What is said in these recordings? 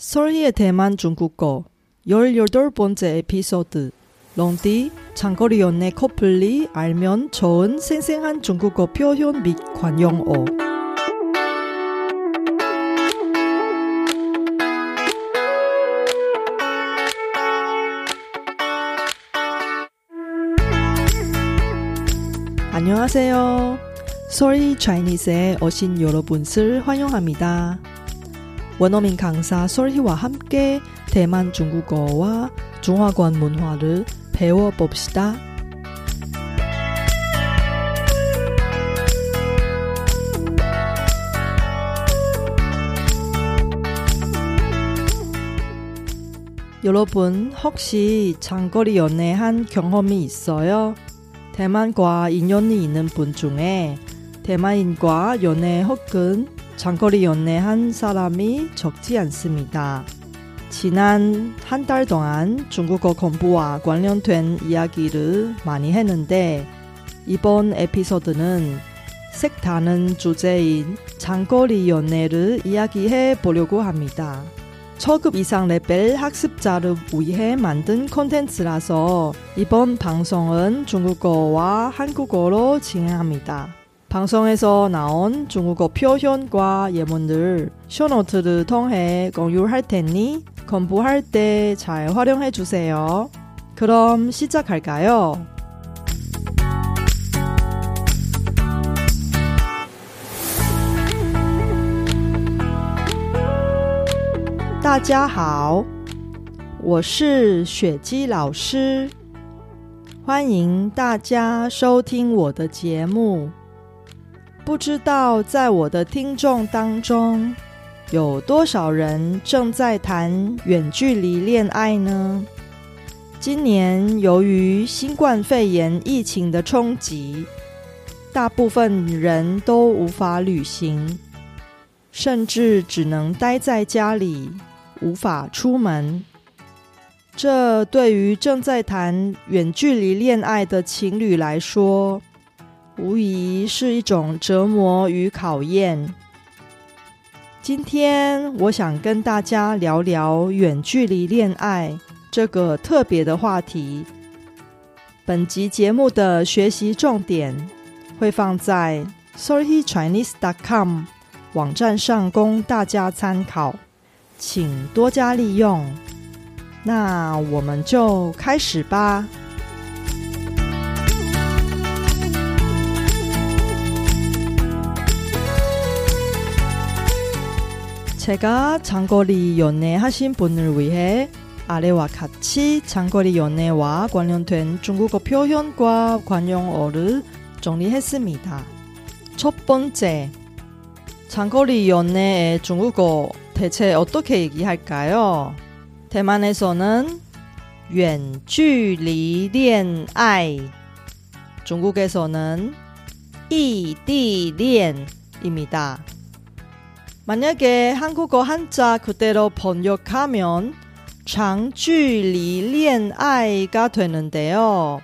설희의 대만 중국어 18번째 에피소드 롱디 장거리 연애 커플이 알면 좋은 생생한 중국어 표현 및 관용어 안녕하세요. Sorry Chinese에 오신 여러분을 환영합니다. 원어민 강사 솔희와 함께 대만 중국어와 중화권 문화를 배워봅시다. 여러분 혹시 장거리 연애한 경험이 있어요? 대만과 인연이 있는 분 중에 대만인과 연애 혹은 장거리 연애한 사람이 적지 않습니다. 지난 한 달 동안 중국어 공부와 관련된 이야기를 많이 했는데 이번 에피소드는 색다른 주제인 장거리 연애를 이야기해 보려고 합니다. 초급 이상 레벨 학습자를 위해 만든 콘텐츠라서 이번 방송은 중국어와 한국어로 진행합니다. 방송에서 나온 중국어 표현과 예문들 쇼노트를 통해 공유할 테니 공부할 때 잘 활용해 주세요. 그럼 시작할까요? 大家好，我是雪姬老师，欢迎大家收听我的节目。 不知道在我的听众当中，有多少人正在谈远距离恋爱呢？今年由于新冠肺炎疫情的冲击，大部分人都无法旅行，甚至只能待在家里，无法出门。这对于正在谈远距离恋爱的情侣来说，无疑是一种折磨与考验。今天我想跟大家聊聊远距离恋爱这个特别的话题。本集节目的学习重点会放在 sorrychinese.com 网站上供大家参考，请多加利用。那我们就开始吧。 제가 장거리 연애하신 분을 위해 아래와 같이 장거리 연애와 관련된 중국어 표현과 관용어를 정리했습니다. 첫 번째, 장거리 연애의 중국어 대체 어떻게 얘기할까요? 대만에서는 远距离恋爱, 중국에서는 异地恋입니다. 만약에 한국어 한자 그대로 번역하면 장距离 恋爱가 되는데요.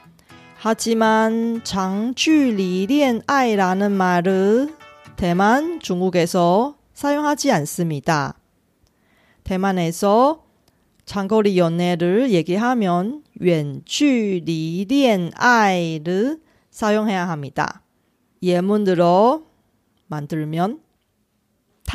하지만 장距离 恋爱라는 말을 대만, 중국에서 사용하지 않습니다. 대만에서 장거리 연애를 얘기하면 远距离 恋爱를 사용해야 합니다. 예문으로 만들면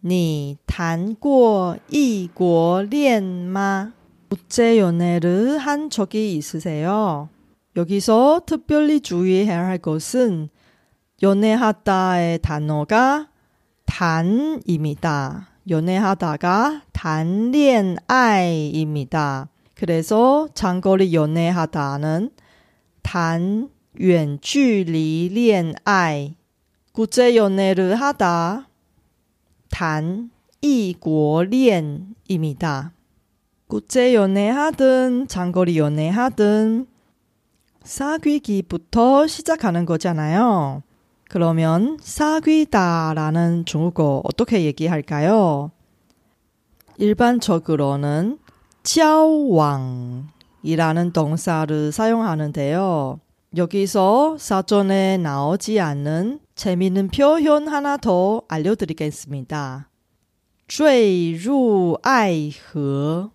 你谈过异国恋吗？국제연애를한적이있으세요여기서특별히주의해야할것은연애하다의단어가단입니다연애하다가단恋爱입니다그래서장거리연애하다는谈远距离恋爱국제연애를하다 단 이고리엔입니다. 국제 연애하든 장거리 연애하든 사귀기부터 시작하는 거잖아요. 그러면 사귀다라는 중국어 어떻게 얘기할까요? 일반적으로는 交왕이라는 동사를 사용하는데요. 여기서 사전에 나오지 않는 재미있는 표현 하나 더 알려드리겠습니다. 坠入爱河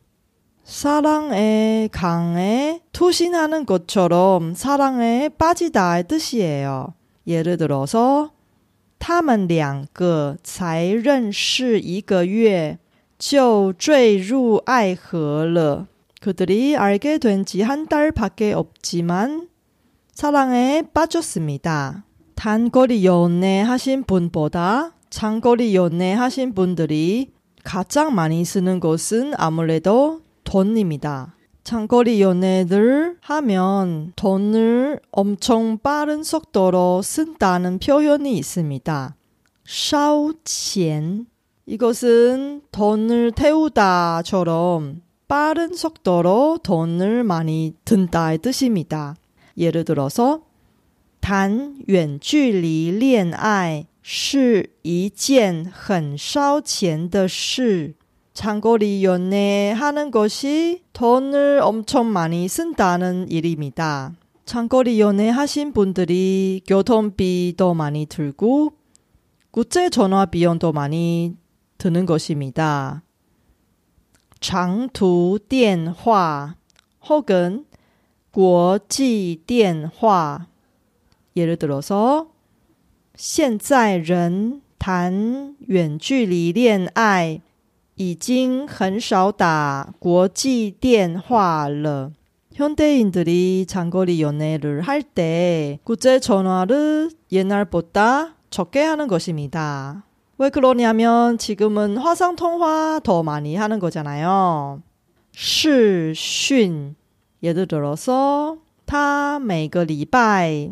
사랑의 강에 투신하는 것처럼 사랑에 빠지다의 뜻이에요. 예를 들어서 他们两个才认识一个月就坠入爱河了. 그들이 알게 된 지 한 달밖에 없지만 사랑에 빠졌습니다. 단거리 연애 하신 분보다 장거리 연애 하신 분들이 가장 많이 쓰는 것은 아무래도 돈입니다. 장거리 연애를 하면 돈을 엄청 빠른 속도로 쓴다는 표현이 있습니다. 烧钱 이것은 돈을 태우다처럼 빠른 속도로 돈을 많이 든다의 뜻입니다. 예를 들어서 谈远距离恋爱是一件很烧钱的事。 장거리 연애하는 것이 돈을 엄청 많이 쓴다는 일입니다. 장거리 연애 하신 분들이 교통비도 많이 들고 국제 전화 비용도 많이 드는 것입니다. 장투 电话 혹은 国际电话 예를 들어서 现在人谈远距离恋爱已经很少打国际电话了. 현대인들이 장거리 연애를 할 때 국제 전화를 옛날보다 적게 하는 것입니다. 왜 그러냐면 지금은 화상 통화 더 많이 하는 거잖아요. 视讯 예를 들어서 他每个礼拜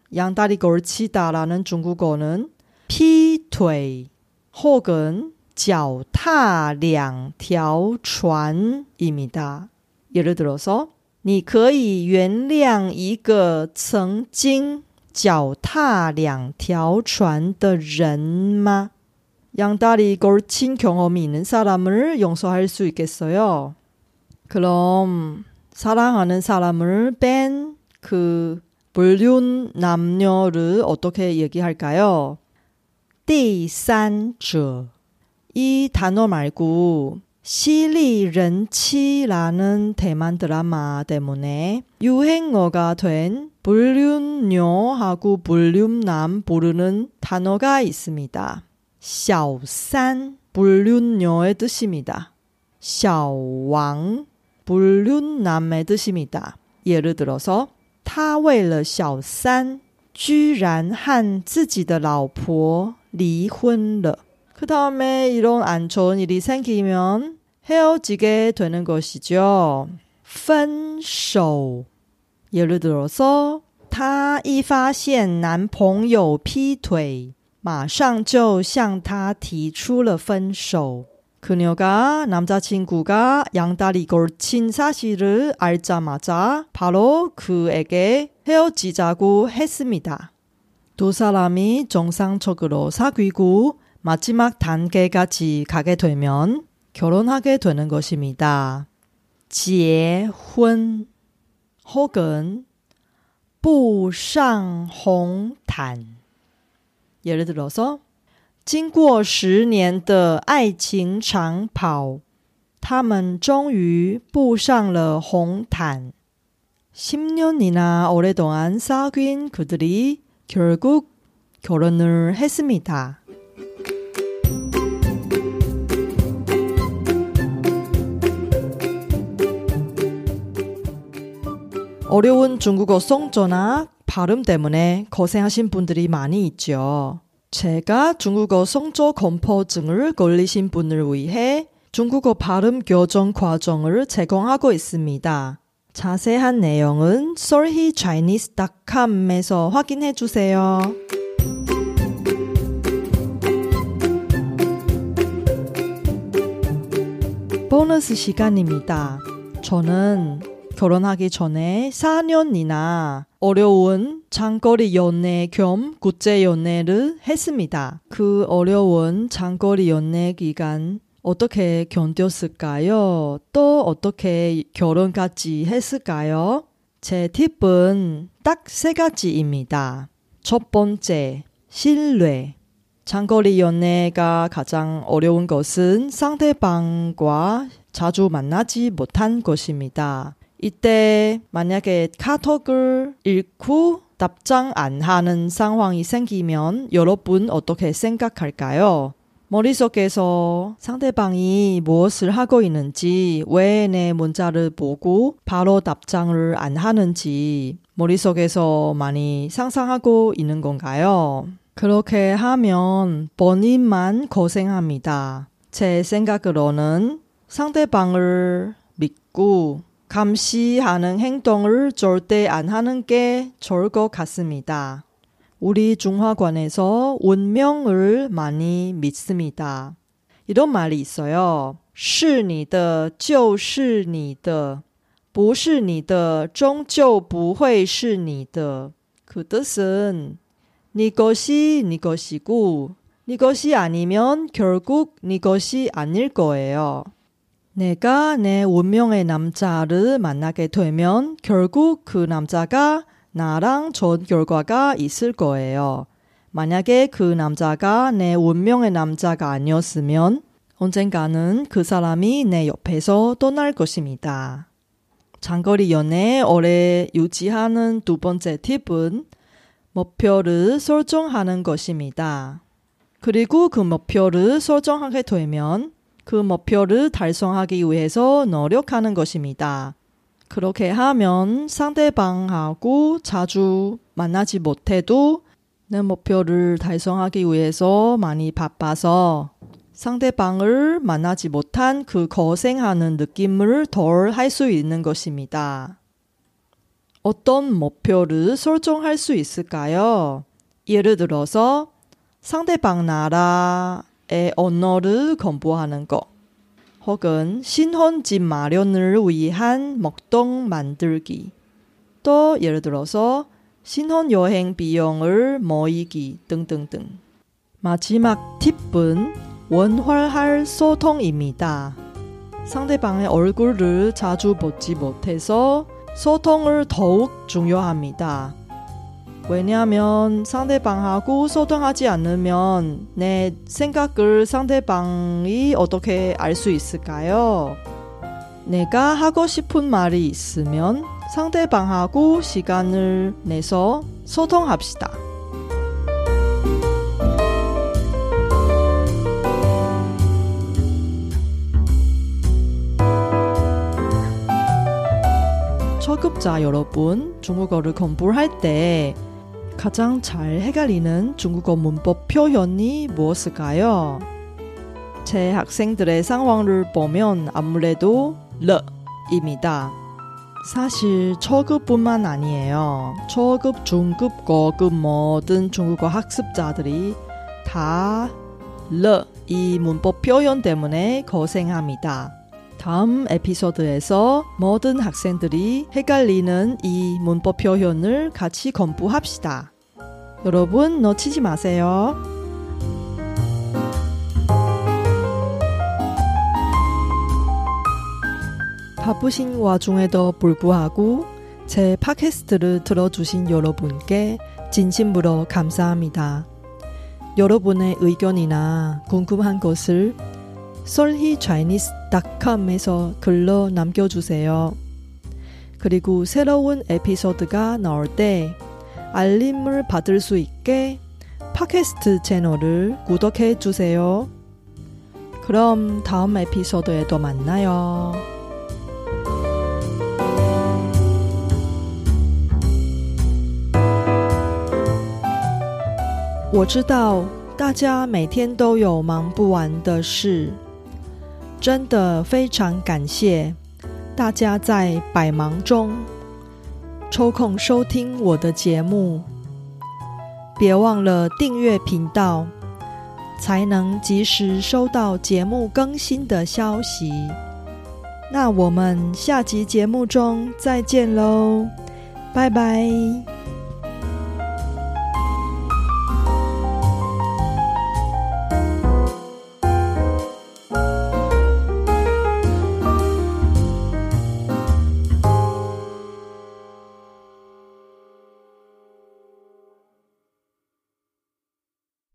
양다리 걸치다라는 중국어는 피퇴 혹은 脚踏两条船입니다. 예를 들어서 你可以原谅一个曾经脚踏两条船的人吗? 양다리 걸친 경험이 있는 사람을 용서할 수 있겠어요? 그럼 사랑하는 사람을 뺀그 불륜 남녀를 어떻게 얘기할까요? 第三者이 단어 말고 시리런치라는 대만 드라마 때문에 유행어가 된 불륜녀하고 불륜남 부르는 단어가 있습니다. 小三 불륜녀의 뜻입니다. 小왕 불륜남의 뜻입니다. 예를 들어서 他为了小三居然和自己的老婆离婚了。그 다음에 이런 안 좋은 일이 생기면 헤어지게 되는 것이죠. 分手 예를 들어서 他一发现男朋友劈腿马上就向他提出了分手 그녀가 남자친구가 양다리 걸친 사실을 알자마자 바로 그에게 헤어지자고 했습니다. 두 사람이 정상적으로 사귀고 마지막 단계까지 가게 되면 결혼하게 되는 것입니다. 结婚 혹은 步上红毯 예를 들어서 经过十年的爱情长跑，他们终于步上了红毯。十년이나오래동안사귄그들이결국결혼을했습니다 어려운 중국어 성조나 발음 때문에 고생하신 분들이 많이 있죠. 제가 중국어 성조 공포증을 걸리신 분을 위해 중국어 발음 교정 과정을 제공하고 있습니다. 자세한 내용은 solhechinese.com에서 확인해 주세요. 보너스 시간입니다. 저는 결혼하기 전에 4년이나 어려운 장거리 연애 겸 국제 연애를 했습니다. 그 어려운 장거리 연애 기간 어떻게 견뎠을까요? 또 어떻게 결혼까지 했을까요? 제 팁은 딱 세 가지입니다. 첫 번째, 신뢰. 장거리 연애가 가장 어려운 것은 상대방과 자주 만나지 못한 것입니다. 이때 만약에 카톡을 읽고 답장 안 하는 상황이 생기면 여러분 어떻게 생각할까요? 머릿속에서 상대방이 무엇을 하고 있는지, 왜 내 문자를 보고 바로 답장을 안 하는지 머릿속에서 많이 상상하고 있는 건가요? 그렇게 하면 본인만 고생합니다. 제 생각으로는 상대방을 믿고 감시하는 행동을 절대 안 하는 게 좋을 것 같습니다. 우리 중화관에서 운명을 많이 믿습니다. 이런 말이 있어요. 是你的就是你的不是你的终究不会是你的그 뜻은 네 것이 네 것이고 네 것이 아니면 결국 네 것이 아닐 거예요. 내가 내 운명의 남자를 만나게 되면 결국 그 남자가 나랑 좋은 결과가 있을 거예요. 만약에 그 남자가 내 운명의 남자가 아니었으면 언젠가는 그 사람이 내 옆에서 떠날 것입니다. 장거리 연애 오래 유지하는 두 번째 팁은 목표를 설정하는 것입니다. 그리고 그 목표를 설정하게 되면 그 목표를 달성하기 위해서 노력하는 것입니다. 그렇게 하면 상대방하고 자주 만나지 못해도 내 목표를 달성하기 위해서 많이 바빠서 상대방을 만나지 못한 그 고생하는 느낌을 덜 할 수 있는 것입니다. 어떤 목표를 설정할 수 있을까요? 예를 들어서 상대방 나라의 언어를 공부하는 것, 혹은 신혼집 마련을 위한 먹동 만들기, 또 예를 들어서 신혼 여행 비용을 모이기 등등등. 마지막 팁은 원활할 소통입니다. 상대방의 얼굴을 자주 보지 못해서 소통을 더욱 중요합니다. 왜냐하면 상대방하고 소통하지 않으면 내 생각을 상대방이 어떻게 알 수 있을까요? 내가 하고 싶은 말이 있으면 상대방하고 시간을 내서 소통합시다. 초급자 여러분, 중국어를 공부할 때 가장 잘 헷갈리는 중국어 문법 표현이 무엇일까요? 제 학생들의 상황을 보면 아무래도 르입니다. 사실 초급뿐만 아니에요. 초급, 중급, 고급 모든 중국어 학습자들이 다 르, 이 문법 표현 때문에 고생합니다. 다음 에피소드에서 모든 학생들이 헷갈리는 이 문법 표현을 같이 공부합시다. 여러분 놓치지 마세요. 바쁘신 와중에도 불구하고 제 팟캐스트를 들어주신 여러분께 진심으로 감사합니다. 여러분의 의견이나 궁금한 것을 닷컴에서 글로 남겨주세요. 그리고 새로운 에피소드가 나올 때 알림을 받을 수 있게 팟캐스트 채널을 구독해 주세요. 그럼 다음 에피소드에도 만나요. 워知道大家每天都有忙不完的事。 真的非常感谢大家在百忙中抽空收听我的节目。别忘了订阅频道，才能及时收到节目更新的消息。那我们下集节目中再见喽，拜拜。